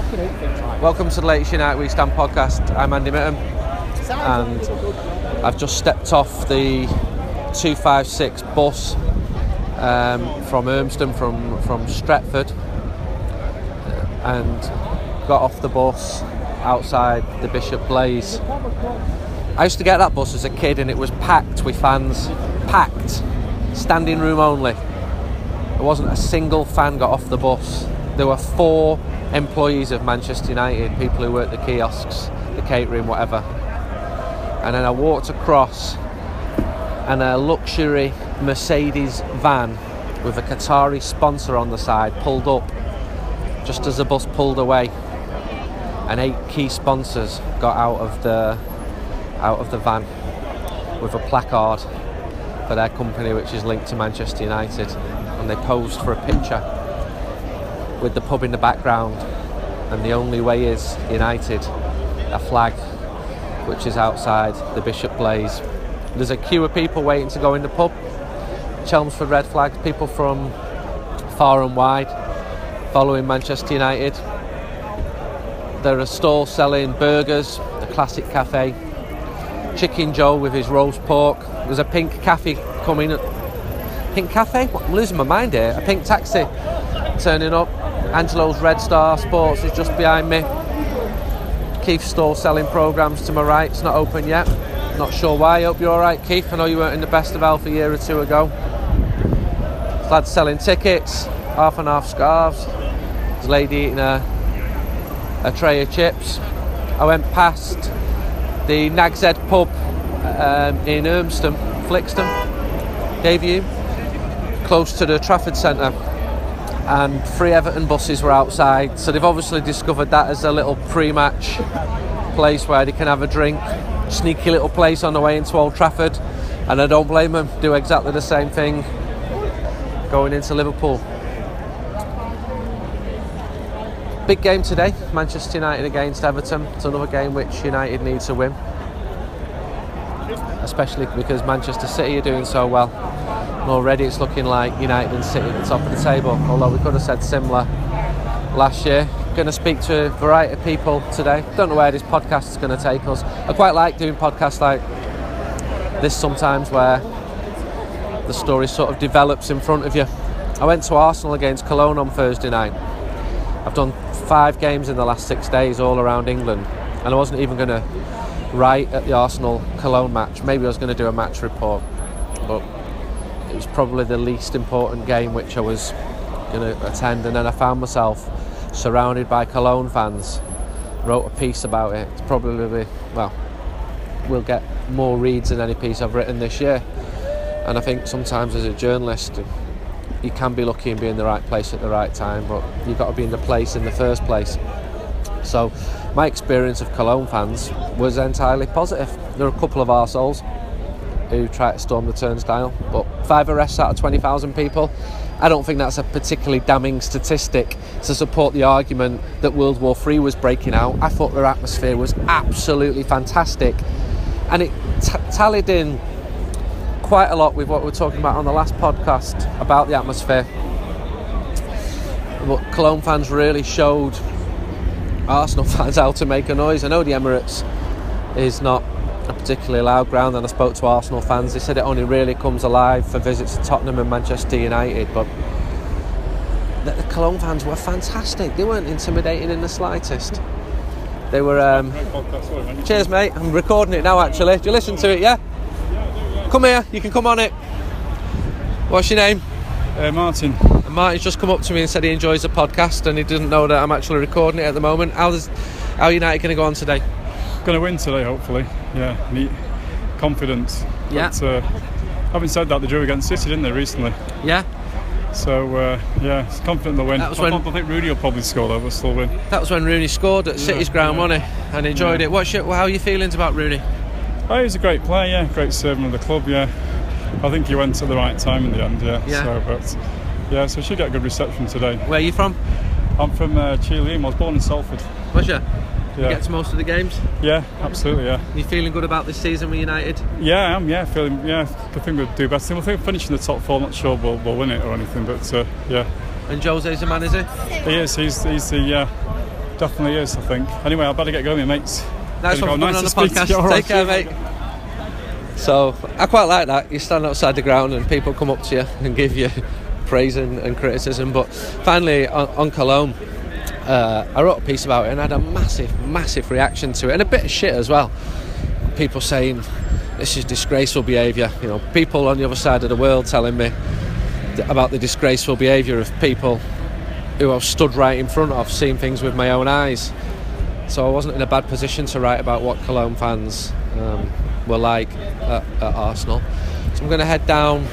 Welcome to the latest United We Stand podcast. I'm Andy Mitten, and I've just stepped off the 256 bus um, from Urmston, from, from Stretford, and got off the bus outside the Bishop Blaize. I used to get that bus as a kid, and it was packed with fans, packed, standing room only. There wasn't a single fan got off the bus. There were four employees of Manchester United, people who worked the kiosks, the catering, whatever. And then I walked across, and a luxury Mercedes van with a Qatari sponsor on the side pulled up just as the bus pulled away. And eight key sponsors got out of the out of the van with a placard for their company, which is linked to Manchester United and they posed for a picture with the pub in the background and the only way is United a flag which is outside the Bishop Blaize. there's a queue of people waiting to go in the pub Chelmsford red flags people from far and wide following Manchester United there are stalls selling burgers the classic cafe Chicken Joe with his roast pork there's a pink cafe coming Pink Cafe? I'm losing my mind here. A pink taxi turning up. Angelo's Red Star Sports is just behind me. Keith's store selling programmes to my right. It's not open yet. Not sure why. Hope you're alright, Keith. I know you weren't in the best of health a year or two ago. Lads selling tickets, half and half scarves. A lady eating a, a tray of chips. I went past the Nag's Head pub um, in Urmston, Flixton. Gave you close to the Trafford Centre and three Everton buses were outside so they've obviously discovered that as a little pre-match place where they can have a drink. Sneaky little place on the way into Old Trafford and I don't blame them do exactly the same thing going into Liverpool. Big game today Manchester United against Everton. It's another game which United needs to win especially because Manchester City are doing so well already it's looking like United and City at the top of the table. Although we could have said similar last year. Going to speak to a variety of people today. Don't know where this podcast is going to take us. I quite like doing podcasts like this sometimes, where the story sort of develops in front of you. I went to Arsenal against Cologne on Thursday night. I've done five games in the last six days all around England, and I wasn't even going to write at the Arsenal Cologne match. Maybe I was going to do a match report, but it was probably the least important game which I was going to attend, and then I found myself surrounded by Cologne fans. Wrote a piece about it. It's probably well, we'll get more reads than any piece I've written this year. And I think sometimes as a journalist, you can be lucky and be in the right place at the right time, but you've got to be in the place in the first place. So, my experience of Cologne fans was entirely positive. There are a couple of arseholes who try to storm the turnstile. But five arrests out of 20,000 people, I don't think that's a particularly damning statistic to support the argument that World War III was breaking out. I thought their atmosphere was absolutely fantastic. And it t- tallied in quite a lot with what we were talking about on the last podcast about the atmosphere. But Cologne fans really showed Arsenal fans how to make a noise. I know the Emirates is not a particularly loud ground and I spoke to Arsenal fans. They said it only really comes alive for visits to Tottenham and Manchester United, but the, the Cologne fans were fantastic. They weren't intimidating in the slightest. They were. Um, cheers, mate. I'm recording it now. Actually, do you listen to it? Yeah. Come here. You can come on it. What's your name? Uh, Martin. And Martin's just come up to me and said he enjoys the podcast and he doesn't know that I'm actually recording it at the moment. How's how United going to go on today? Going to win today, hopefully. Yeah, neat confidence. Yeah. But, uh, having said that, they drew against City, didn't they, recently? Yeah. So uh, yeah, it's confident they'll win. That was I, when- I think Rudy will probably score though, but still win. That was when Rooney scored at City's ground, yeah. wasn't he? And enjoyed Yeah. it. What's your, how are your feelings about Rooney? Oh, he's a great player, yeah, great servant of the club, yeah. I think he went at the right time in the end, yeah. Yeah. So, but yeah, so should get a good reception today. Where are you from? I'm from uh, Chearliam. I was born in Salford. Was you? You Yeah, get to most of the games? yeah, absolutely, yeah. You feeling good about this season with United? Yeah, I am. Yeah, feeling. Yeah, I think we'll do better. I think finishing the top four. Not sure we'll, we'll win it or anything, but uh, yeah, And Jose's the man, is he? he is. He's he's the uh, definitely is. I think. Anyway, I better get going, mates. Nice Gotta one go. for coming Nice on to the speak to podcast. you. All Take care, mate. So I quite like that. You stand outside the ground and people come up to you and give you praise and, and criticism. But finally, on, on Cologne, uh, I wrote a piece about it and had a massive, massive reaction to it and a bit of shit as well. People saying this is disgraceful behaviour. You know, people on the other side of the world telling me about the disgraceful behaviour of people who I've stood right in front of, seeing things with my own eyes. So I wasn't in a bad position to write about what Cologne fans um, were like at, at Arsenal. So I'm going to head down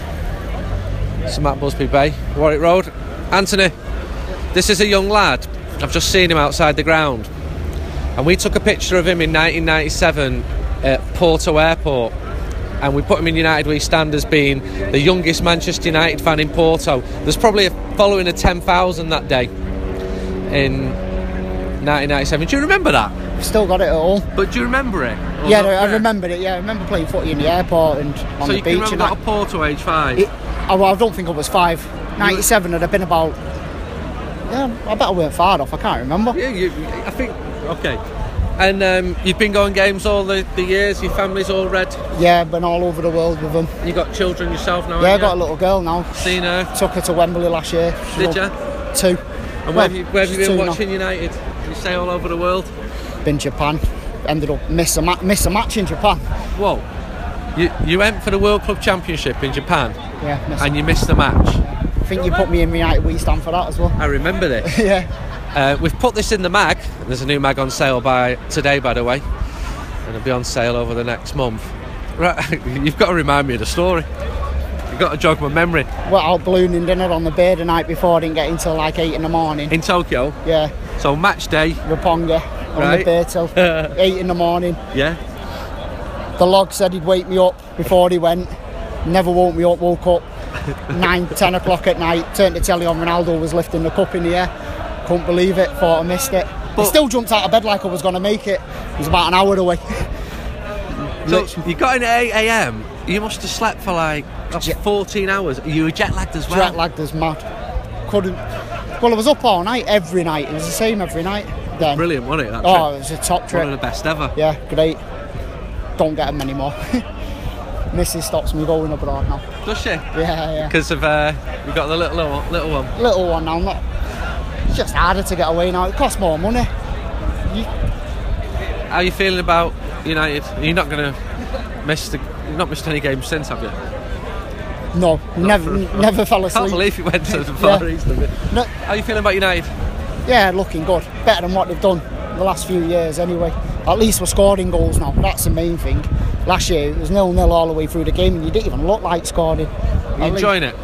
to Matt Busby Way, Warwick Road. Anthony, this is a young lad. I've just seen him outside the ground. And we took a picture of him in 1997 at Porto Airport. And we put him in United We Stand as being the youngest Manchester United fan in Porto. There's probably a following of 10,000 that day in 1997. Do you remember that? Still got it at all. But do you remember it? Yeah, not? I remembered it. Yeah, I remember playing footy in the airport and on So the you beach. remember And that that. at Porto age five? It, oh, well, I don't think I was five. 97 would have been about. Yeah, I bet I weren't far off. I can't remember. Yeah, you, I think. Okay. And um, you've been going games all the, the years. Your family's all red. Yeah, been all over the world with them. You got children yourself now. Yeah, I got a little girl now. Seen her. Took her to Wembley last year. She's Did you? Two. And Well, where have you, where have you been two now. watching United? You say all over the world. Been Japan. Ended up miss a ma- miss a match in Japan. Whoa. You you went for the World Club Championship in Japan Yeah, and you missed the match. I think you put me in United We Stand for that as well. I remember this. yeah. Uh, we've put this in the mag. There's a new mag on sale by today, by the way, and it'll be on sale over the next month. Right, you've got to remind me of the story. You've got to jog my memory. Went out ballooning dinner on the bay the night before. I Didn't get until like eight in the morning. In Tokyo, Yeah, so match day, Roppongi on Right. the bay till eight in the morning. yeah. The log said he'd wake me up before he went. Never woke me up. Woke up nine, ten o'clock at night. Turned the telly on. Ronaldo was lifting the cup in the air. Couldn't believe it. Thought I missed it. But- I still jumped out of bed like I was going to make it. It was about an hour away. So you got in at 8 a.m. You must have slept for like that's Jet- 14 hours. You were jet lagged as well. Jet lagged as mad. Couldn't. Well, I was up all night, every night. It was the same every night. Then. Brilliant, wasn't it? That Oh, trip? it was a top trip. One of the best ever. Yeah, great. Don't get them anymore. Mrs. stops me going abroad now. Does she? Yeah, yeah. Because of uh, you got the little little, little one. Little one now, not. It's just harder to get away now. It costs more money. You, How are you feeling about United? You're not going to miss the. You've not missed any games since, have you? no, never, for- never fell I can't asleep. believe you went to the Far Yeah. East. Of it. No, How are you feeling about United? yeah, looking good. Better than what they've done the last few years, anyway. At least we're scoring goals now. That's the main thing. Last year it was nil nil all the way through the game, and you didn't even look like scoring. Are you enjoying it?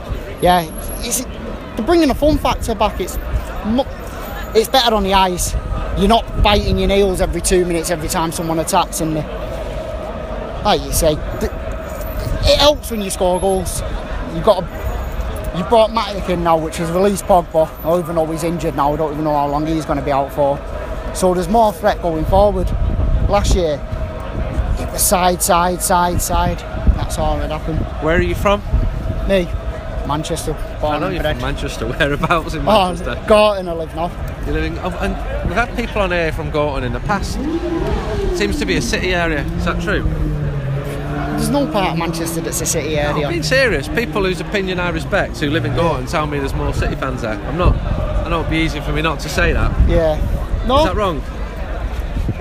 Yeah, it's, they're bringing the fun factor back. It's it's better on the ice. You're not biting your nails every two minutes every time someone attacks, and the, like you say, it helps when you score goals. You've got a, you brought Matic in now, which has released Pogba. I don't even know he's injured now. I don't even know how long he's going to be out for. So there's more threat going forward. Last year, was side, side, side, side. That's all that happened. Where are you from? Me, Manchester, born I know you're from Manchester. Whereabouts in oh, Manchester? Oh, Gorton I live now. You're living, oh, and we've had people on here from Gorton in the past. Seems to be a city area. Is that true? There's no part of Manchester that's a city area. I'm area. being serious. People whose opinion I respect, who live in Gorton, tell me there's more City fans there. I'm not. I know it'd be easy for me not to say that. Yeah. Is that wrong?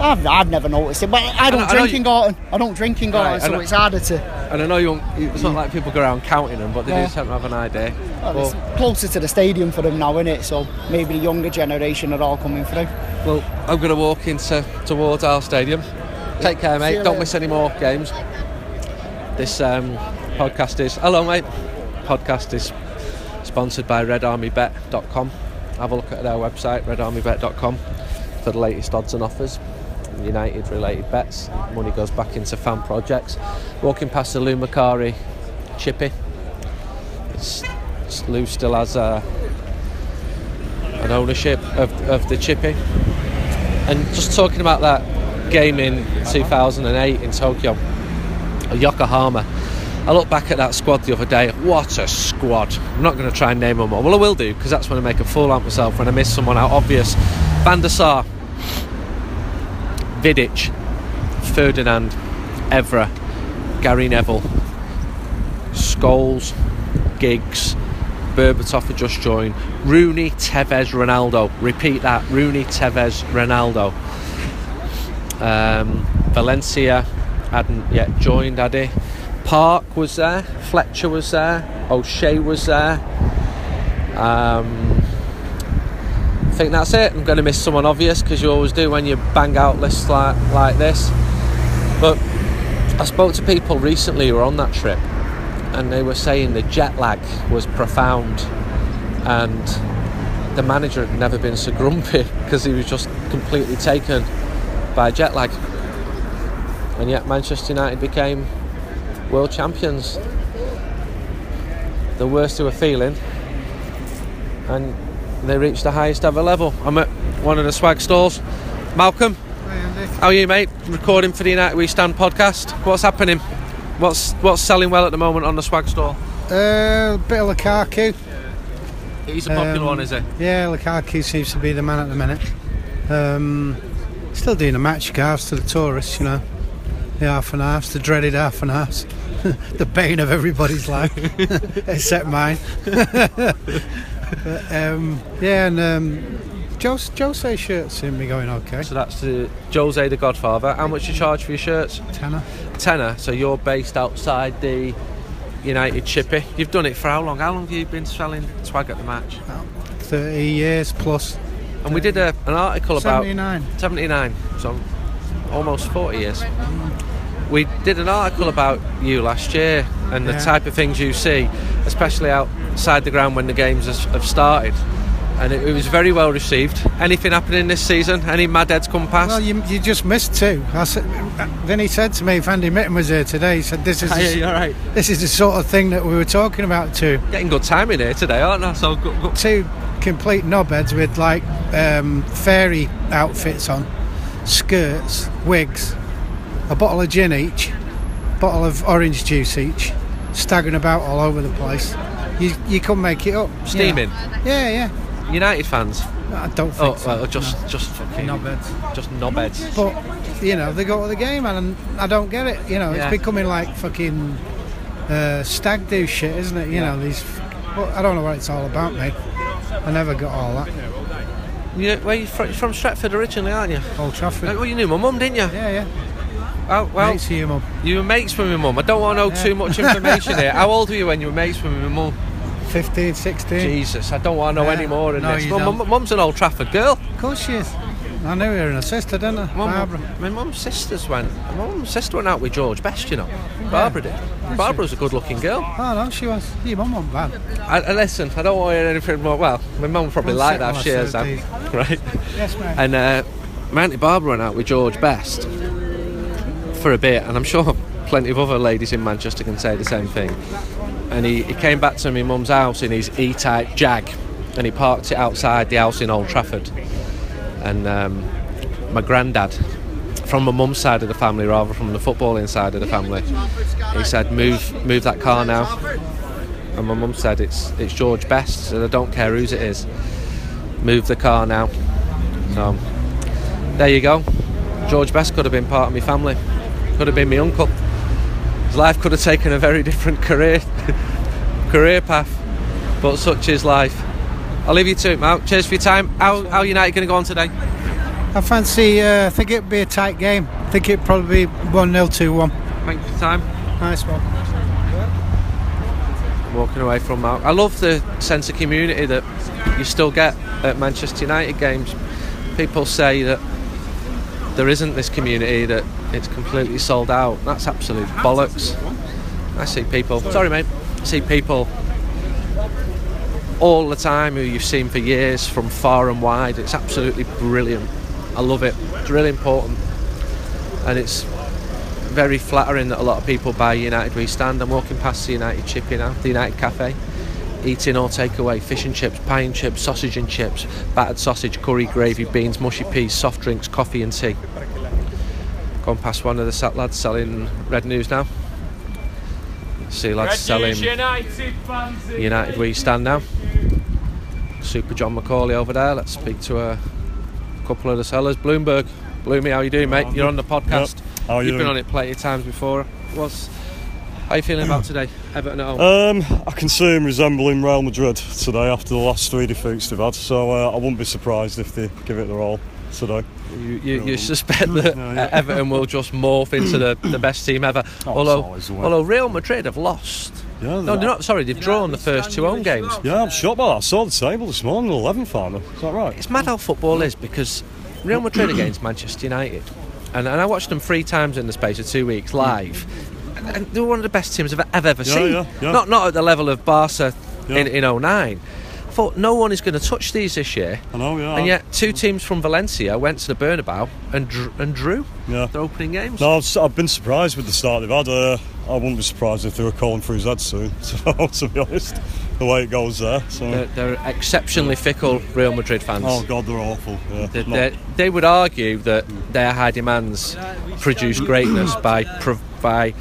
I've, I've never noticed it. But I don't know- I drink in Gorton. I don't drink in Gorton, Right, so it's harder to. And I know you. It's not like people go around counting them, but they Yeah. do tend to have an idea. Well, Well, it's closer to the stadium for them now, isn't it? So maybe the younger generation are all coming through. well, I'm going to walk into towards our stadium. Take care, mate. Don't later. miss any more games. This um, podcast is hello, mate. Podcast is sponsored by RedArmyBet.com. Have a look at their website, RedArmyBet.com, for the latest odds and offers. United related bets. Money goes back into fan projects. Walking past the Lou Macari chippy. It's, it's- Lou still has uh, an ownership of, of the chippy. And just talking about that game in 2008 in Tokyo, Yokohama. I look back at that squad the other day. What a squad! I'm not going to try and name them all. Well, I will do because that's when I make a fool out of myself when I miss someone out obvious. Van der Sar, Vidic, Ferdinand, Evra, Gary Neville, Scholes, Giggs, Berbatov had just joined, Rooney, Tevez, Ronaldo. Repeat that: Rooney, Tevez, Ronaldo. Um, Valencia hadn't yet joined, had he? Park was there, Fletcher was there, O'Shea was there. Um, I think that's it. I'm going to miss someone obvious because you always do when you bang out lists like, like this. But I spoke to people recently who were on that trip and they were saying the jet lag was profound and the manager had never been so grumpy because he was just completely taken by jet lag. And yet Manchester United became world champions. The worst they were feeling and they reached the highest ever level. I'm at one of the swag stalls. Malcolm, how are you, mate? Recording for the United We Stand podcast. What's happening? What's what's selling well at the moment on the swag store? Uh, a bit of Lukaku. He's a popular Um, one, is he? Yeah, Lukaku seems to be the man at the minute. Um, still doing the match scarves to the tourists, you know. The half and halves, the dreaded half and halves. the bane of everybody's life, except mine. but, um, yeah, and um, Jose, Jose shirts seem to be going okay. So that's the Jose the Godfather. How much you charge for your shirts? Tenner. Tenner. So you're based outside the United Chippy. You've done it for how long? How long have you been selling swag at the match? 30 years plus. And we did a, an article about 79. 79, so almost 40 years. We did an article about you last year and the Yeah. type of things you see, especially outside the ground when the games have started. And it, it was very well received. Anything happening this season? Any mad heads come past? Well, you, you just missed two. I said, then he said to me, if Andy Mitten was here today, he said, "This is yeah, the, you're right. this is the sort of thing that we were talking about too." Getting good timing here today, aren't I? So go, go. Two complete knobheads with like um, fairy outfits on, skirts, wigs, a bottle of gin each, bottle of orange juice each, staggering about all over the place. You you couldn't make it up. you know. Steaming. Yeah, yeah. United fans. I don't Oh, think so. well, just just fucking knobheads. just knobheads. But you know, they go to the game and I don't get it. You know, Yeah. it's becoming like fucking uh, stag do shit, isn't it? You Yeah. know, these. Well, I don't know what it's all about, mate. I never got all that. You, where you from, you're from Stratford originally, aren't you? Old Trafford. Well, you knew my mum, didn't you? Yeah, yeah. Oh, well, Mates your mum. you were mates with my mum. I don't want to know too much information here. How old were you when you were mates with my mum? 15, 16. Jesus, I don't want to know Yeah. any more than No, this. Mum, mum's an old Trafford girl. Of course she is. I knew her and her sister, didn't I? Mum, Barbara. my mum's sisters went. My mum's sister went out with George Best, you know. Barbara did. Barbara was a good-looking girl. Oh, no, she was. Your mum wasn't bad. I, I listen. I don't want to hear anything more. Well, my mum probably One like that. She I'll has that, serve right? Yes, mate. And uh, my auntie Barbara went out with George Best for a bit, and I'm sure plenty of other ladies in Manchester can say the same thing. And he, he came back to my mum's house in his E-Type Jag, and he parked it outside the house in Old Trafford. And um, my granddad, from my mum's side of the family rather from the footballing side of the family, he said, "Move, move that car now." And my mum said, "It's it's George Best," and "I don't care whose it is. Move the car now." So there you go. George Best could have been part of my family. Could have been my uncle. His life could have taken a very different career career path, but such is life. I'll leave you to it, Mark. Cheers for your time. How how United going to go on today? I fancy, uh, I think it'd be a tight game. I think it'd probably be 1 0 2 1. Thanks for your time. Nice one. walking away from Mark. I love the sense of community that you still get at Manchester United games. People say that there isn't this community, that it's completely sold out. That's absolute bollocks. I see people, sorry mate, I see people all the time who you've seen for years from far and wide. It's absolutely brilliant. I love it. It's really important. And it's very flattering that a lot of people buy United We Stand. I'm walking past the United Chippy now, the United Cafe, eating or takeaway fish and chips, pie and chips, sausage and chips, battered sausage, curry, gravy, beans, mushy peas, soft drinks, coffee and tea. Gone past one of the sat lads selling Red News now. See lads selling United fans. United We Stand now. Super John McCauley over there. Let's speak to a a couple of the sellers. Bloomberg, Bloomy, how you doing, mate? You're on the podcast. How are you You've been on it plenty of times before. What's how you feeling about today? Everton at home. Um, I can see him resembling Real Madrid today after the last three defeats they've had, so uh, I wouldn't be surprised if they give it their all today. You, you, you suspect that No, yeah. uh, Everton will just morph into the, the best team ever. Oh, although, always although Real Madrid have lost. Yeah, No, they're not. Sorry, they've drawn the first two home games. Yeah, I'm shocked by that. I saw the table this morning, 11 final. Is that right? It's mad how football is because Real Madrid against Manchester United, and, and I watched them three times in the space of two weeks live, and, and they were one of the best teams I've ever ever Yeah, seen. yeah, yeah. Not not at the level of Barca Yeah. in, in 09. I thought no one is going to touch these this year, I know, yeah. and yet two teams from Valencia went to the Bernabeu and dr- and drew yeah. their opening games. No, I've, been surprised with the start they've had. Uh, I wouldn't be surprised if they were calling for his head soon, so, to be honest, the way it goes there. So. They're, they're exceptionally fickle Real Madrid fans. Oh, God, they're awful. Yeah. They- they, they would argue that their high demands produce greatness by prov- by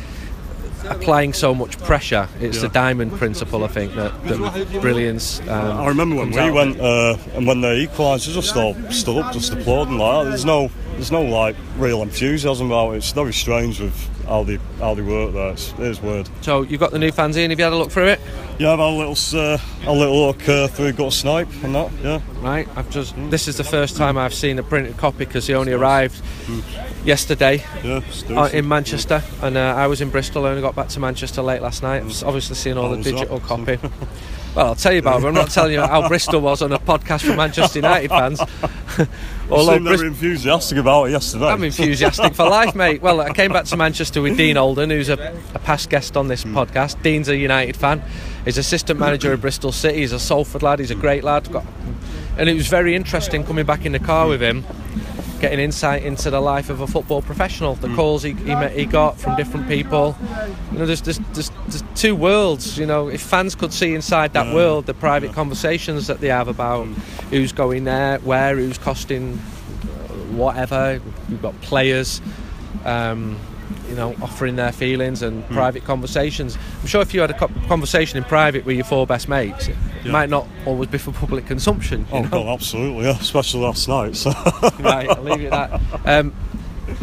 applying so much pressure. It's the diamond principle, I think, that, that brilliance. Um, I remember when we went uh, and when they equalised, they just all stood up, just applauding like that. There's no, there's no like real enthusiasm about it. It's very strange with how they how they work there. It's, it is weird. So you've got the new fanzine. Have you had a look through it? Yeah, I've had a little uh, a little look uh, through Got a Snipe and that. Yeah, Right. I've just. This is the first time I've seen a printed copy because he only arrived yesterday yeah. uh, in Manchester, and uh, I was in Bristol. I only got back to Manchester late last night. I've obviously seen all the digital copy. Well, I'll tell you about it. I'm not telling you how Bristol was on a podcast for Manchester United fans. You Although seemed Bris- very enthusiastic about it yesterday. I'm enthusiastic for life, mate. Well, I came back to Manchester with Dean Holden, who's a, a past guest on this podcast. Dean's a United fan. He's assistant manager of Bristol City. He's a Salford lad. He's a great lad. Got, and it was very interesting coming back in the car with him, getting insight into the life of a football professional. The calls he, he, met, he got from different people. You know, there's, there's, there's, there's two worlds. You know, if fans could see inside that world, the private conversations that they have about who's going there, where, who's costing whatever. We've got players, um, you know, offering their feelings and Hmm. private conversations. I'm sure if you had a conversation in private with your four best mates, it Yeah. might not always be for public consumption. You Oh, know? God, absolutely, yeah. Especially last night. So. right, I'll leave it at that. Um,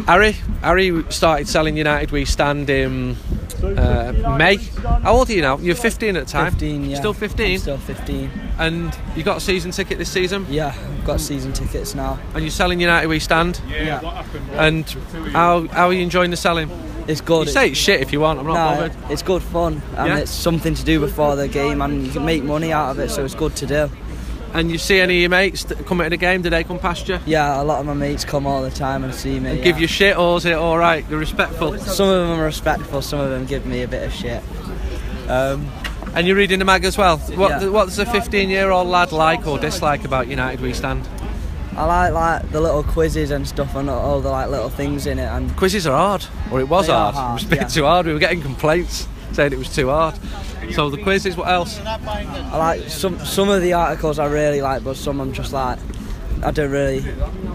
Harry, Harry started selling United We Stand in uh, May. How old are you now? You're 15 at the time. 15, yeah. Still 15? I'm still 15. And you got a season ticket this season? Yeah, I've got season tickets now. And you're selling United We Stand? Yeah, And how, how are you enjoying the selling? it's good. You say it's shit if you want, I'm not Nah, bothered. it's good fun and Yeah? it's something to do before the game and you can make money out of it, so it's good to do. And you see any of your mates that come into the game, do they come past you? Yeah, a lot of my mates come all the time and see me. Give yeah. you shit or is it alright? They're respectful. Some of them are respectful, some of them give me a bit of shit. Um, And you're reading the mag as well. What, Yeah. what does a 15 year old lad like or dislike about United We Stand? I like like the little quizzes and stuff and all the like little things in it and Quizzes are hard, or it was are hard. It was a bit yeah. too hard. We were getting complaints saying it was too hard. So the quizzes, what else? I like some some of the articles I really like, but some I'm just like I don't really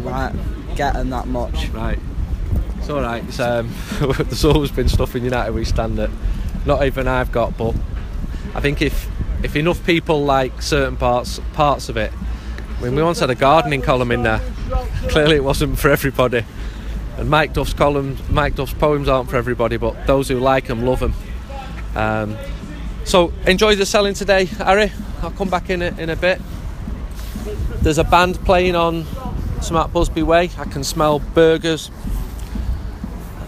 like get them that much. Right. It's all right. It's, um, there's always been stuff in United we stand that not even I've got, but I think if if enough people like certain parts parts of it, I mean, we once had a gardening column in there. Clearly, it wasn't for everybody. And Mike Duff's columns, Mike Duff's poems aren't for everybody, but those who like them love them. Um, so enjoy the selling today, Harry. I'll come back in a, in a bit. There's a band playing on some at Busby Way. I can smell burgers.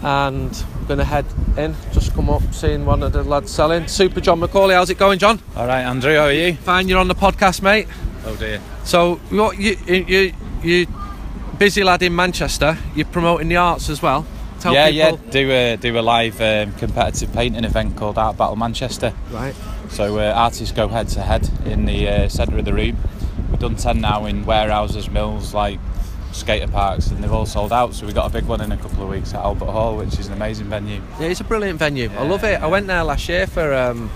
And I'm going to head in. Just come up, seeing one of the lads selling. Super John McCauley. How's it going, John? All right, Andrew, how are you? Fine. You're on the podcast, mate. Oh dear. So what you you you busy lad in Manchester. You're promoting the arts as well. Tell yeah, people. yeah. Do a do a live um, competitive painting event called Art Battle Manchester. Right. So uh, artists go head to head in the uh, centre of the room. We've done ten now in warehouses, mills, like skater parks, and they've all sold out. So we got a big one in a couple of weeks at Albert Hall, which is an amazing venue. Yeah, it's a brilliant venue. I love it. I went there last year for um,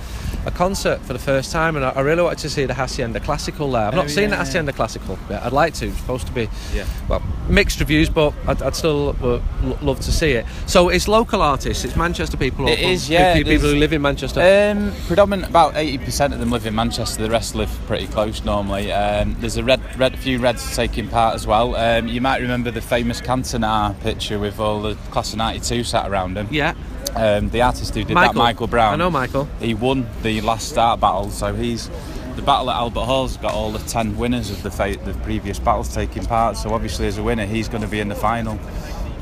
a concert for the first time, and I, I really wanted to see the Hacienda Classical there. I've not Oh, seen the yeah. Hacienda Classical yet. I'd like to. It's supposed to be Yeah. well mixed reviews, but I'd, I'd still uh, lo- love to see it. So it's local artists. It's Manchester people. It is, yeah, People, people who live in Manchester. Um, predominant about eighty percent of them live in Manchester. The rest live pretty close normally. Um, there's a red, red, few Reds taking part as well. Um, you might remember the famous Cantona picture with all the class of '92 sat around him. yeah, Um, the artist who did Michael. that, Michael Brown. I know Michael. He won the last start battle, so he's the battle at Albert Hall's got all the ten winners of the fa- the previous battles taking part. So obviously, as a winner, he's going to be in the final,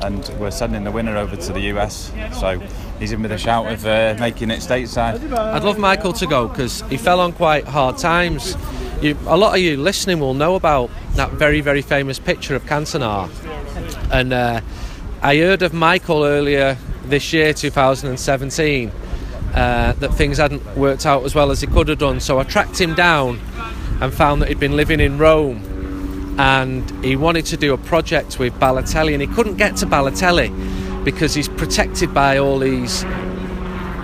and we're sending the winner over to the US. So he's in with a shout of uh, making it stateside. I'd love Michael to go because he fell on quite hard times. You, a lot of you listening will know about that very, very famous picture of Cantona. And uh, I heard of Michael earlier this year, 2017, uh, that things hadn't worked out as well as he could have done. So I tracked him down and found that he'd been living in Rome. And he wanted to do a project with Balotelli and he couldn't get to Balotelli because he's protected by all these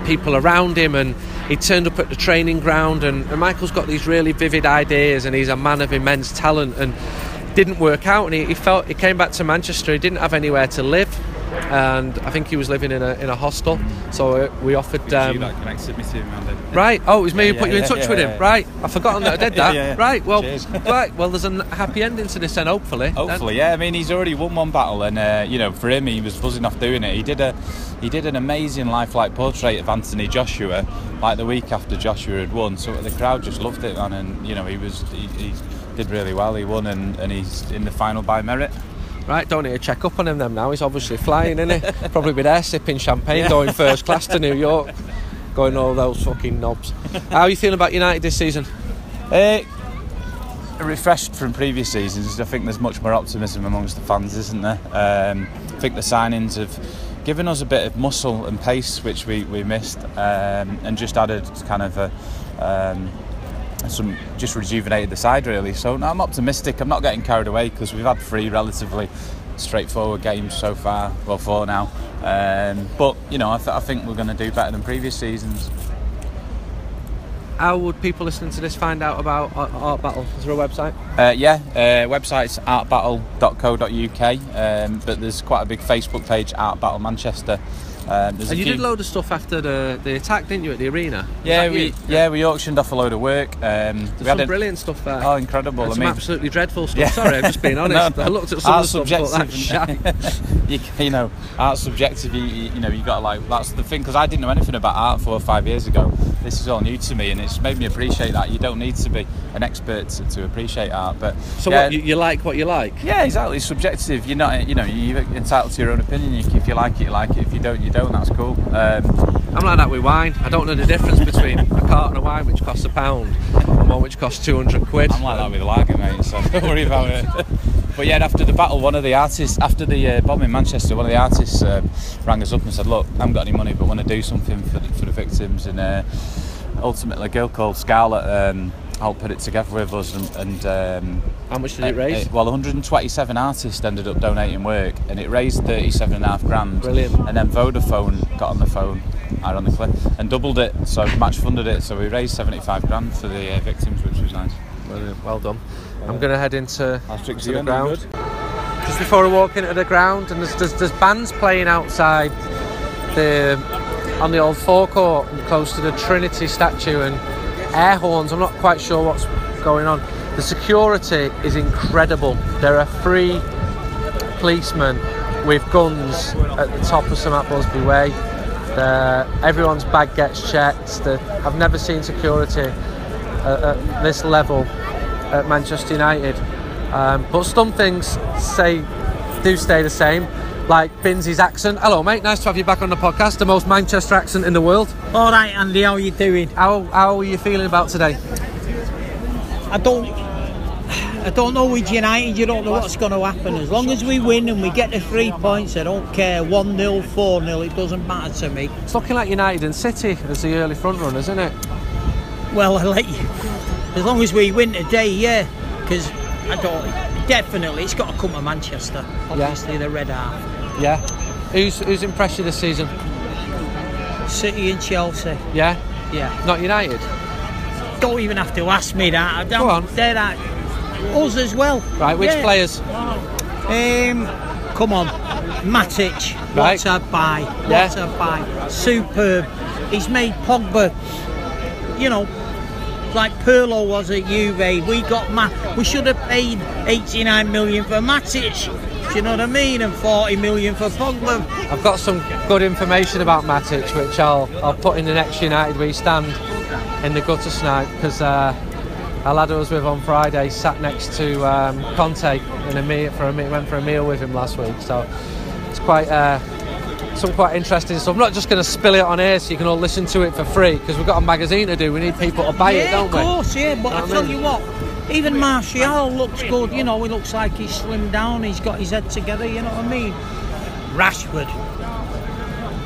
people around him. And he turned up at the training ground and, and Michael's got these really vivid ideas and he's a man of immense talent and didn't work out. And he, he felt he came back to Manchester. He didn't have anywhere to live and I think he was living in a, in a hostel so uh, we offered um, me to him. Right. Oh, it was me Yeah, who put yeah, you in touch yeah, with him. Right. I've forgotten that I did that. Right. Well. Cheers. right. Well, there's a happy ending to this then. Hopefully. Hopefully, yeah. I mean, he's already won one battle, and uh, you know, for him, he was buzzing off doing it. He did a, he did an amazing lifelike portrait of Anthony Joshua, like the week after Joshua had won. So the crowd just loved it, man. And you know, he was, he, he did really well. He won, and, and he's in the final by merit. Right. Don't need to check up on him then. Now he's obviously flying, isn't he? Probably be there sipping champagne, going first class to New York, going all those fucking knobs. How are you feeling about United this season? Uh, refreshed from previous seasons. I think there's much more optimism amongst the fans, isn't there? Um, I think the signings have given us a bit of muscle and pace, which we, we missed, um, and just added kind of a. Um, some just rejuvenated the side really so no, I'm optimistic I'm not getting carried away because we've had three relatively straightforward games so far well four now um, but you know I, th- I think we're going to do better than previous seasons How would people listening to this find out about Art, Battle? Is there a website? Uh, yeah, uh, website's artbattle.co.uk, um, but there's quite a big Facebook page, Art Battle Manchester. Um, And you few- did load of stuff after the, the attack, didn't you, at the arena? Was yeah, we you? yeah we auctioned off a load of work. Um, we There's had some a- brilliant stuff there. Oh, incredible! And I some mean, absolutely dreadful stuff. Yeah. Sorry, I'm just being honest. No, I looked at some of the stuff, subjective. shite. you, you know, art's subjective. You, you, you know, you got to like that's the thing because I didn't know anything about art four or five years ago. This is all new to me, and it's made me appreciate that. You don't need to be an expert to, to appreciate art, but So yeah, what, you, you like what you like? Yeah, exactly. It's subjective. You're not, you know, you're entitled to your own opinion. If you like it, you like it. If you don't, you don't. And that's cool. Um, I'm like that with wine. I don't know the difference between a carton of wine which costs a pound and one which costs 200 quid. I'm like that with the lager, mate. So don't worry about it. But yeah, after the battle, one of the artists, after the uh, bomb in Manchester, one of the artists um, rang us up and said, "Look, I haven't got any money, but want to do something for the, for the victims." And uh, ultimately, a girl called Scarlett um, helped put it together with us, and, and um, How much did it raise? Uh, well, 127 artists ended up donating work, and it raised 37 and a half grand. Brilliant. And then Vodafone got on the phone, ironically, and doubled it. So match funded it. So we raised 75 grand for the uh, victims, which was nice. Brilliant. Well done. I'm going to head into I'll fix to it the ground. Just before I walk into the ground, and there's, there's, there's bands playing outside the on the old forecourt close to the Trinity statue and air horns. I'm not quite sure what's going on. The security is incredible. There are three policemen with guns at the top of St Matt Busby Way. Everyone's bag gets checked. I've never seen security at, at this level at Manchester United. Um, but some things say do stay the same, like Binsley's accent. Hello, mate. Nice to have you back on the podcast. The most Manchester accent in the world. All right, Andy, how are you doing? How how are you feeling about today? I don't, I don't know with United. You don't know what's going to happen. As long as we win and we get the three points, I don't care. One 0 four 0 It doesn't matter to me. It's looking like United and City as the early front runners, isn't it? Well, I let you. As long as we win today, yeah. Because I don't. Definitely, it's got to come to Manchester. Obviously, the red half. Yeah. Who's who's impressed you this season? City and Chelsea. Yeah. Yeah. Not United. Don't even have to ask me that. I don't, Go on. They're that. Us as well. Right, which Yeah. players? Um, come on, Matic. Right. What a buy! Yeah. What a buy! Superb. He's made Pogba. You know, like Pirlo was at Juve. We got Ma- We should have paid 89 million for Matic. Do you know what I mean? And 40 million for Pogba. I've got some good information about Matic, which I'll I'll put in the next United we stand in the gutter tonight because uh, a lad I was with on Friday sat next to um, Conte in a meal for a meal, went for a meal with him last week. So it's quite uh, some quite interesting stuff. I'm not just going to spill it on air so you can all listen to it for free because we've got a magazine to do. We need people to buy yeah, it, don't of we? course, yeah. But Know I what I tell mean? you what, even Martial looks good. You know, he looks like he's slimmed down. He's got his head together. You know what I mean? Rashford,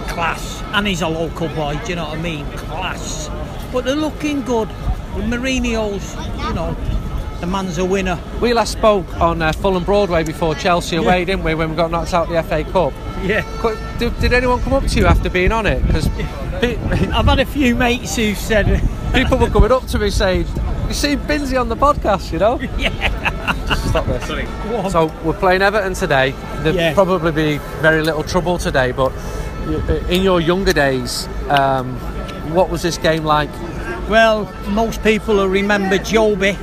class, and he's a local boy. Do you know what I mean? Class. But they're looking good. With Mourinho's, you know, the man's a winner. We last spoke on uh, Fulham Broadway before Chelsea away, didn't we? When we got knocked out the FA Cup. Yeah. Did, did anyone come up to you after being on it? Because I've had a few mates who've said, people were coming up to me saying, "You see Binsey on the podcast," you know. yeah. Just stop there. So we're playing Everton today. There'll Yeah. probably be very little trouble today, but in your younger days, um, what was this game like? Well, most people will remember Joby.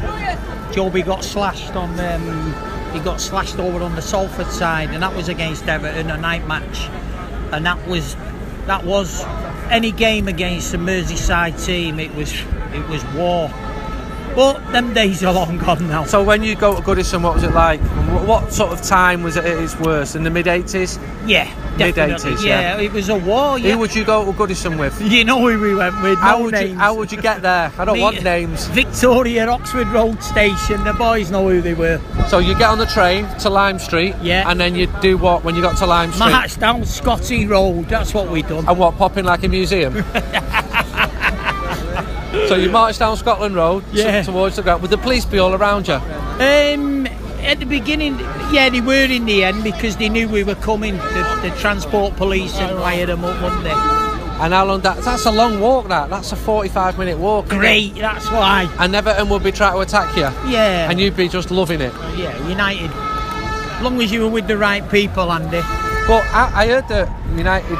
Joby got slashed on. Um, he got slashed over on the Salford side, and that was against Everton, a night match, and that was that was any game against a Merseyside team. It was it was war. But them days are long gone now. So when you go to Goodison, what was it like? What sort of time was it at its worst? In the mid 80s? Yeah, Mid 80s, yeah. it was a war. Yeah. Who would you go to Goodison with? you know who we went with? How no would, you, names. how would you get there? I don't Me- want names. Victoria Oxford Road Station. The boys know who they were. So you get on the train to Lime Street, Yeah. and then you do what when you got to Lime Street? March down Scotty Road. That's what we done. And what, popping like a museum? so you march down Scotland Road Yeah. towards the ground. Would the police be all around you? Um, at the beginning, yeah, they were in the end because they knew we were coming. The, the transport police and wired them up one day. And how long that? That's a long walk. That that's a forty-five minute walk. Great, that's why. And Everton would be trying to attack you, Yeah, and you'd be just loving it. yeah, United. As long as you were with the right people, Andy. But I, I heard that United,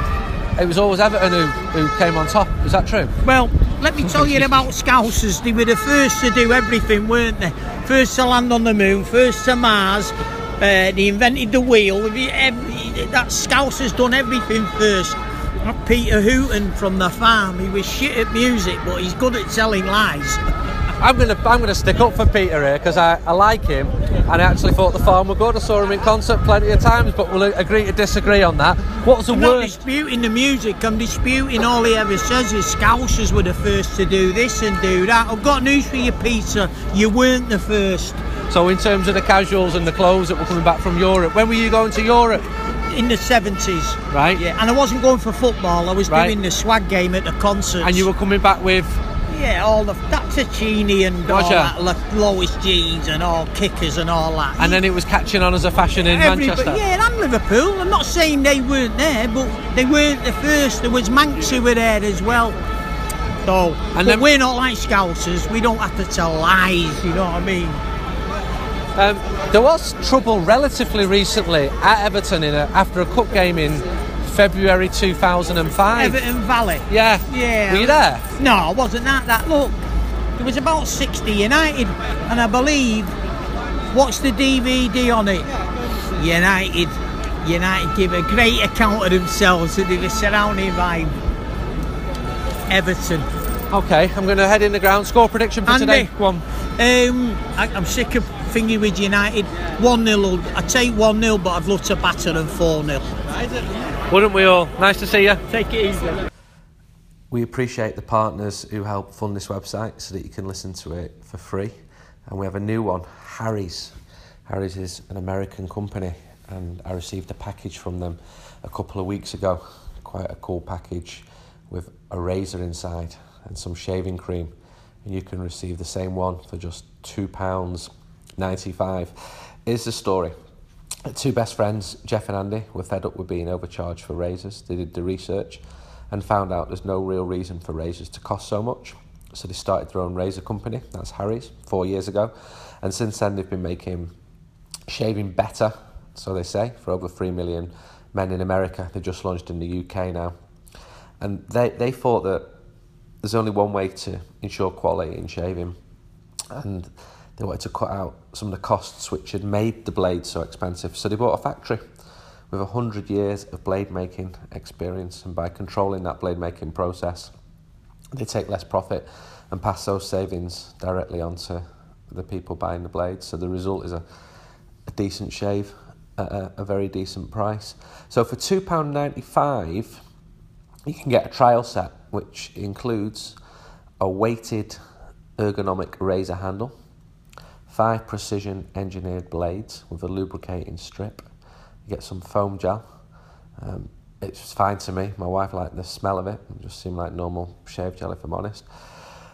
it was always Everton who, who came on top. Is that true? Well, let me tell you about Scousers. They were the first to do everything, weren't they? First to land on the moon, first to Mars. Uh, they invented the wheel. Every, that Scousers done everything first. Peter Hooton from the farm. He was shit at music, but he's good at telling lies. I'm gonna I'm gonna stick up for Peter here because I, I like him, and I actually thought the farm were good. I saw him in concert plenty of times, but we'll agree to disagree on that. What's the I'm not worst? disputing the music. I'm disputing all he ever says is Scousers were the first to do this and do that. I've got news for you, Peter. You weren't the first. So in terms of the casuals and the clothes that were coming back from Europe, when were you going to Europe? In the 70s. Right. Yeah, and I wasn't going for football. I was Right. doing the swag game at the concert. And you were coming back with yeah, all the Tacchini and all that, Lo- Lois jeans and all kickers and all that. and then it was catching on as a fashion in Everybody- Manchester. Yeah, and Liverpool. I'm not saying they weren't there, but they weren't the first. There was Mancs who were there as well. So, And then- we're not like Scousers. We don't have to tell lies. You know what I mean? Um, there was trouble relatively recently at Everton in a, after a cup game in February 2005. Everton Valley. Yeah. Yeah. Were you there? No, I wasn't that. That look, there was about 60 United, and I believe, what's the DVD on it? United. United give a great account of themselves, and they were surrounded by Everton. Okay, I'm going to head in the ground. Score prediction for Andy. today. Go on. Um, I, I'm sick of thingy with United. 1 0. I'd take 1 0, but I'd love to batter them 4 0. Wouldn't we all? Nice to see you. Take it easy. We appreciate the partners who help fund this website so that you can listen to it for free. And we have a new one, Harry's. Harry's is an American company, and I received a package from them a couple of weeks ago. Quite a cool package with a razor inside and some shaving cream. And you can receive the same one for just £2.95. Here's the story. Two best friends, Jeff and Andy, were fed up with being overcharged for razors. They did the research and found out there's no real reason for razors to cost so much. So they started their own razor company, that's Harry's, four years ago. And since then, they've been making shaving better, so they say, for over 3 million men in America. They just launched in the UK now. And they, they thought that there's only one way to ensure quality in shaving. And they wanted to cut out some of the costs which had made the blade so expensive. So they bought a factory with 100 years of blade making experience. And by controlling that blade making process, they take less profit and pass those savings directly onto the people buying the blades. So the result is a, a decent shave at a, a very decent price. So for £2.95, you can get a trial set which includes a weighted ergonomic razor handle, five precision engineered blades with a lubricating strip. You get some foam gel. Um, it's fine to me. My wife liked the smell of it. It just seemed like normal shave gel, if I'm honest.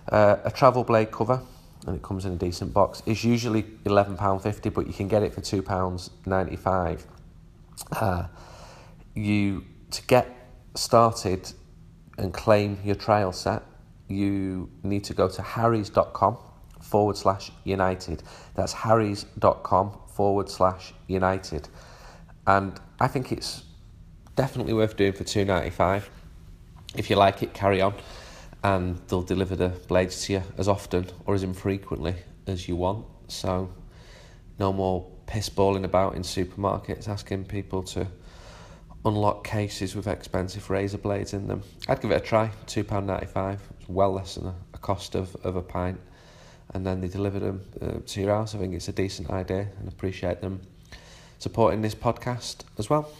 Uh, a travel blade cover, and it comes in a decent box. It's usually £11.50, but you can get it for £2.95. Uh, you to get started and claim your trial set, you need to go to harrys.com forward slash united. That's harrys.com forward slash united. And I think it's definitely worth doing for two ninety five. If you like it, carry on, and they'll deliver the blades to you as often or as infrequently as you want. So, no more piss balling about in supermarkets asking people to unlock cases with expensive razor blades in them. I'd give it a try. Two pound ninety five. It's well less than a, cost of, of a pint, and then they deliver them uh, to your house. I think it's a decent idea, and appreciate them supporting this podcast as well.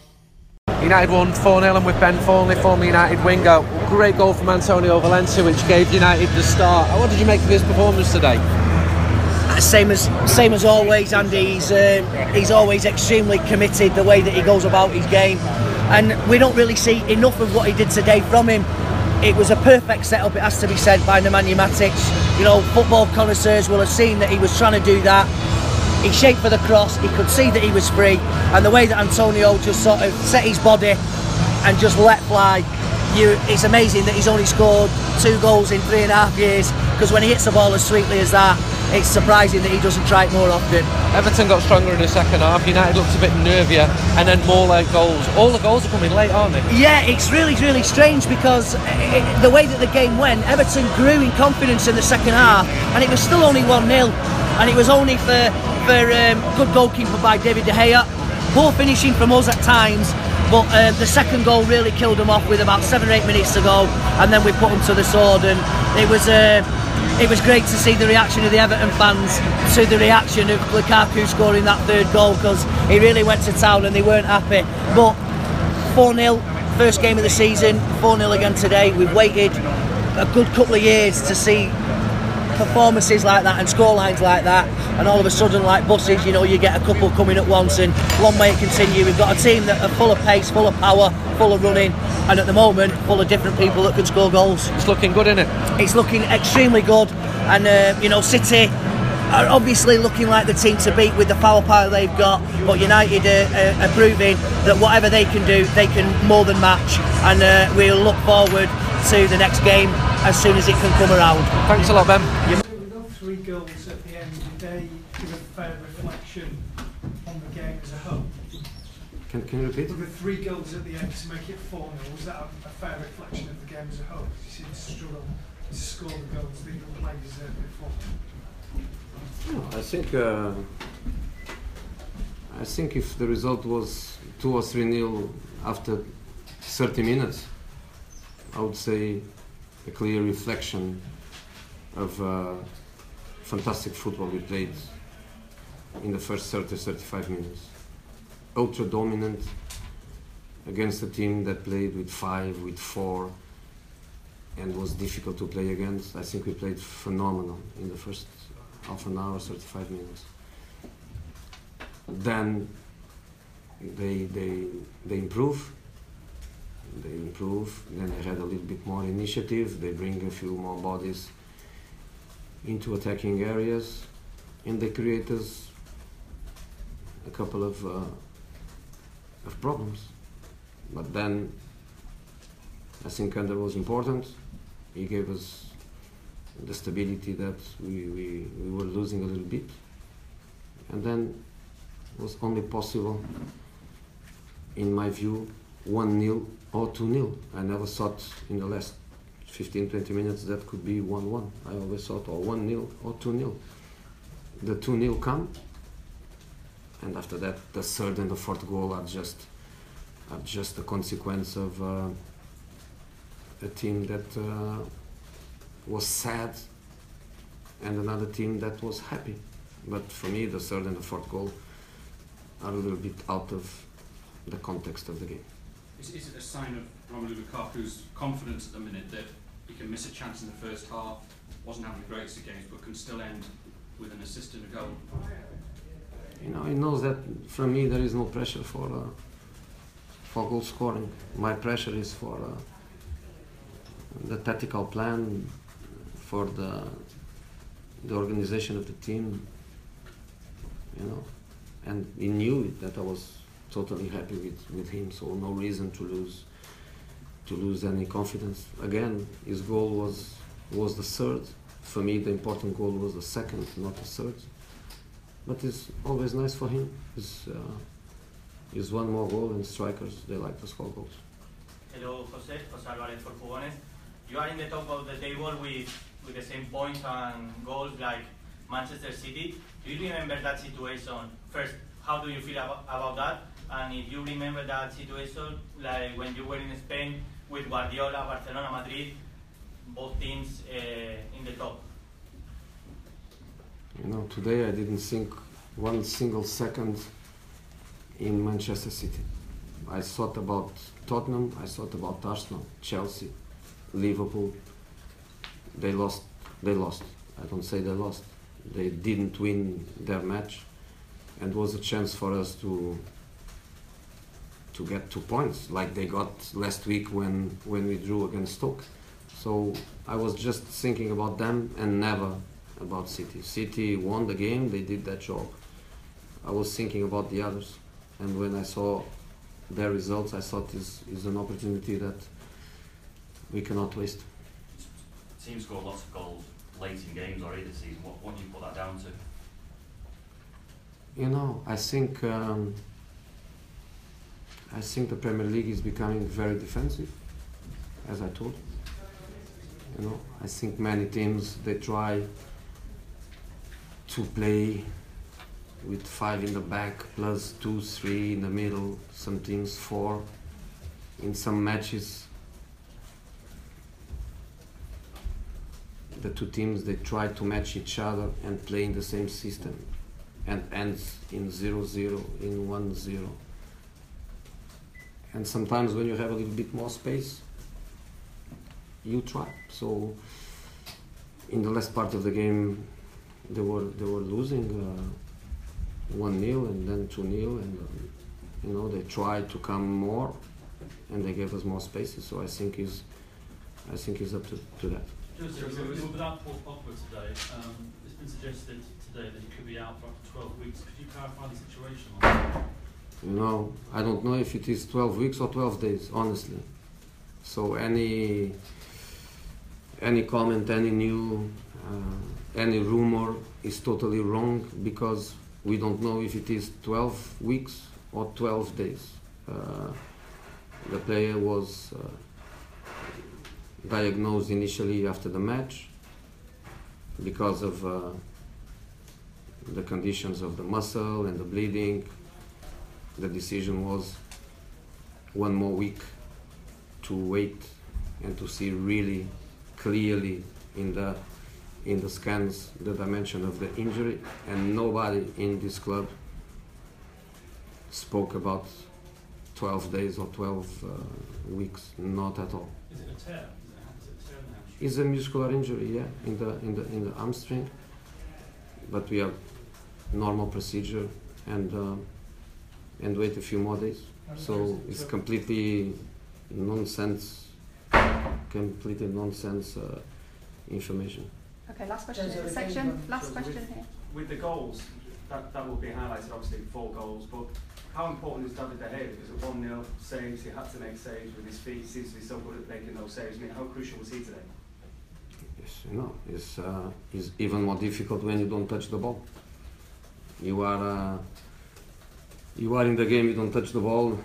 United won 4 0 and with Ben Thornley, former United winger. Great goal from Antonio Valencia, which gave United the start. What did you make of his performance today? Same as same as always, Andy. He's uh, he's always extremely committed the way that he goes about his game, and we don't really see enough of what he did today from him. It was a perfect setup, it has to be said, by Nemanja Matic. You know, football connoisseurs will have seen that he was trying to do that he shaped for the cross, he could see that he was free, and the way that Antonio just sort of set his body and just let fly. You, it's amazing that he's only scored two goals in three and a half years because when he hits the ball as sweetly as that, it's surprising that he doesn't try it more often. Everton got stronger in the second half. United looked a bit nervier, and then more late goals. All the goals are coming late, aren't they? Yeah, it's really, really strange because it, the way that the game went, Everton grew in confidence in the second half, and it was still only 1 0. And it was only for for um, good goalkeeper by David De Gea. Poor finishing from us at times, but uh, the second goal really killed them off with about seven or eight minutes to go, and then we put them to the sword. And it was uh, it was great to see the reaction of the Everton fans to the reaction of Lukaku scoring that third goal because he really went to town and they weren't happy. But 4 0, first game of the season, 4 0 again today. We've waited a good couple of years to see performances like that and scorelines like that, and all of a sudden, like buses, you know, you get a couple coming at once, and long may it continue. We've got a team that are full of pace, full of power, full of running, and at the moment, full of different people that can score goals. It's looking good, isn't it? It's looking extremely good, and uh, you know, City are obviously looking like the team to beat with the firepower they've got, but United are, are, are, proving that whatever they can do, they can more than match, and uh, we'll look forward to the next game as soon as it can come around. Thanks a lot, Ben. Three goals at the end, did they give a fair reflection on the game as a whole? Can, can you repeat? With three goals at the end to make it 4 0, was that a, a, fair reflection of the game as a whole? You seem to struggle to score the goals that your players deserved before. I think uh, I think if the result was two or three nil after 30 minutes, I would say a clear reflection of uh, fantastic football we played in the first 30 35 minutes. Ultra dominant against a team that played with five, with four, and was difficult to play against. I think we played phenomenal in the first half an hour, 35 minutes. Then they, they, they improve. They improve. Then they had a little bit more initiative. They bring a few more bodies into attacking areas, and they create us a couple of uh, of problems. But then I think Ander was important. He gave us the stability that we, we, we were losing a little bit. And then it was only possible, in my view, 1 0 or 2 0. I never thought in the last 15 20 minutes that could be 1 1. I always thought or 1 0 or 2 0. The 2 0 come, and after that, the third and the fourth goal are just, are just a consequence of uh, a team that uh, was sad and another team that was happy. But for me, the third and the fourth goal are a little bit out of the context of the game. Is, is it a sign of Romelu Lukaku's confidence at the minute that he can miss a chance in the first half, wasn't having the greatest of games, but can still end with an assist and a goal? You know, he knows that for me there is no pressure for uh, for goal scoring. My pressure is for uh, the tactical plan, for the the organization of the team. You know, and he knew that I was totally happy with, with him, so no reason to lose to lose any confidence. Again, his goal was was the third. For me, the important goal was the second, not the third. But it's always nice for him. It's, uh, it's one more goal, and strikers they like to score goals. Hello, Jose. Jose Alvarez for Jugones. You are in the top of the table with, with the same points and goals like Manchester City. Do you remember that situation? First, how do you feel about, about that? And if you remember that situation, like when you were in Spain with Guardiola, Barcelona, Madrid, both teams uh, in the top. You know, today I didn't think one single second in Manchester City. I thought about Tottenham, I thought about Arsenal, Chelsea, Liverpool. They lost. They lost. I don't say they lost. They didn't win their match, and was a chance for us to to get two points, like they got last week when when we drew against Stoke. So I was just thinking about them and never about City. City won the game, they did that job. I was thinking about the others, and when I saw their results, I thought this is an opportunity that we cannot waste. Teams score lots of goals late in games already this season. What, what do you put that down to? You know, I think um, I think the Premier League is becoming very defensive, as I told. You know, I think many teams they try to play with five in the back plus two, three in the middle. Some teams four. In some matches, the two teams they try to match each other and play in the same system, and ends in 0-0, in 1-0. And sometimes when you have a little bit more space, you try. So in the last part of the game, they were they were losing uh, one 0 and then two 0 and um, you know they tried to come more, and they gave us more spaces. So I think is I think is up to, to that. Just so so without Paul Pogba today, um, it's been suggested today that he could be out for up to 12 weeks. Could you clarify the situation on that? You know, I don't know if it is 12 weeks or 12 days, honestly. So any any comment, any new, uh, any rumor is totally wrong because we don't know if it is 12 weeks or 12 days. Uh, the player was uh, diagnosed initially after the match because of uh, the conditions of the muscle and the bleeding the decision was one more week to wait and to see really clearly in the in the scans the dimension of the injury and nobody in this club spoke about 12 days or 12 uh, weeks not at all Is it a tear? Is it, is it a tear in the hamstring? it's a muscular injury yeah in the in the in the hamstring but we have normal procedure and uh, and wait a few more days so it's completely nonsense completely nonsense uh, information Okay, last question in this section. Last question here. With the goals, that, that will be highlighted, obviously, four goals, but how important is David De Gea? Because at 1 0 saves, he had to make saves with his feet. He seems to be so good at making those saves. I mean, how crucial was he today? Yes, you know, it's, uh, it's even more difficult when you don't touch the ball. You are, uh, you are in the game, you don't touch the ball.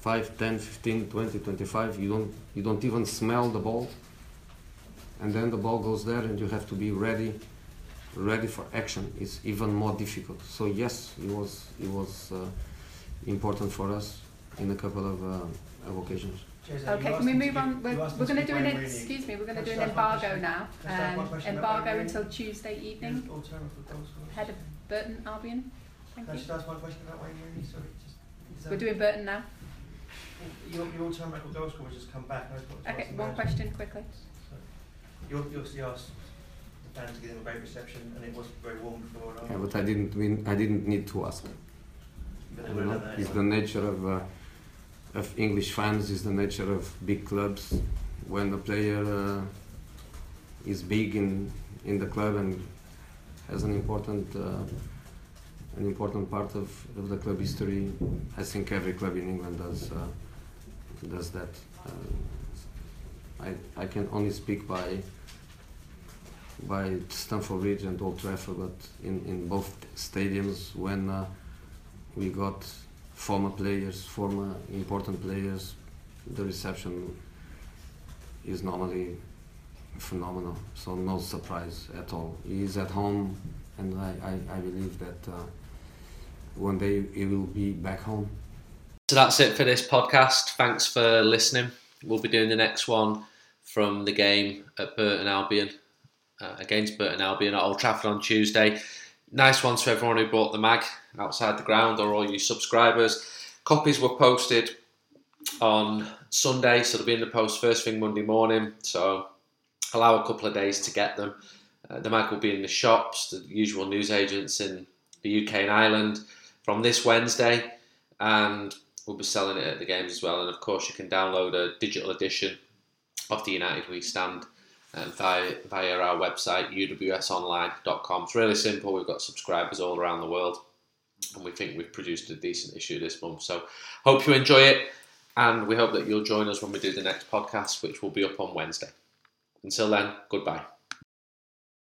5, 10, 15, 20, 25, you don't, you don't even smell the ball. And then the ball goes there and you have to be ready ready for action It's even more difficult. So yes, it was it was uh, important for us in a couple of, uh, of occasions. Okay, can we move on? We're, we're going to do an excuse me. We're going to do an embargo now. Um, embargo until Tuesday evening. Head of Burton Albion. Thank Can I you. just ask one question about Wayne Rooney? Sorry, just, is We're that- doing Burton now. Your, your all-time record goal scorer has just come back. and I just wanted to Okay, ask the one manager. question quickly. You you obviously asked the fans to give him a great reception, and it wasn't very warm before. and Yeah, after. but I didn't win. I didn't need to ask. But they You would know, have done that it's the anyway. nature of uh, of English fans. Is the nature of big clubs. When a player uh, is big in in the club and has an important uh, an important part of, of the club history, I think every club in England does uh, does that. Uh, I I can only speak by by Stamford Bridge and Old Trafford, but in, in both stadiums when uh, we got former players, former important players, the reception is normally phenomenal. So no surprise at all. He is at home, and I, I, I believe that uh, one day he will be back home. So that's it for this podcast. Thanks for listening. We'll be doing the next one from the game at Burton Albion uh, against Burton Albion at Old Trafford on Tuesday. Nice ones for everyone who bought the mag outside the ground or all you subscribers. Copies were posted on Sunday, so they'll be in the post first thing Monday morning. So allow a couple of days to get them. Uh, the mag will be in the shops, the usual newsagents in the UK and Ireland from this Wednesday, and we'll be selling it at the games as well. And of course, you can download a digital edition of the United We Stand uh, via, via our website uwsonline.com. It's really simple. We've got subscribers all around the world, and we think we've produced a decent issue this month. So, hope you enjoy it, and we hope that you'll join us when we do the next podcast, which will be up on Wednesday. Until then, goodbye.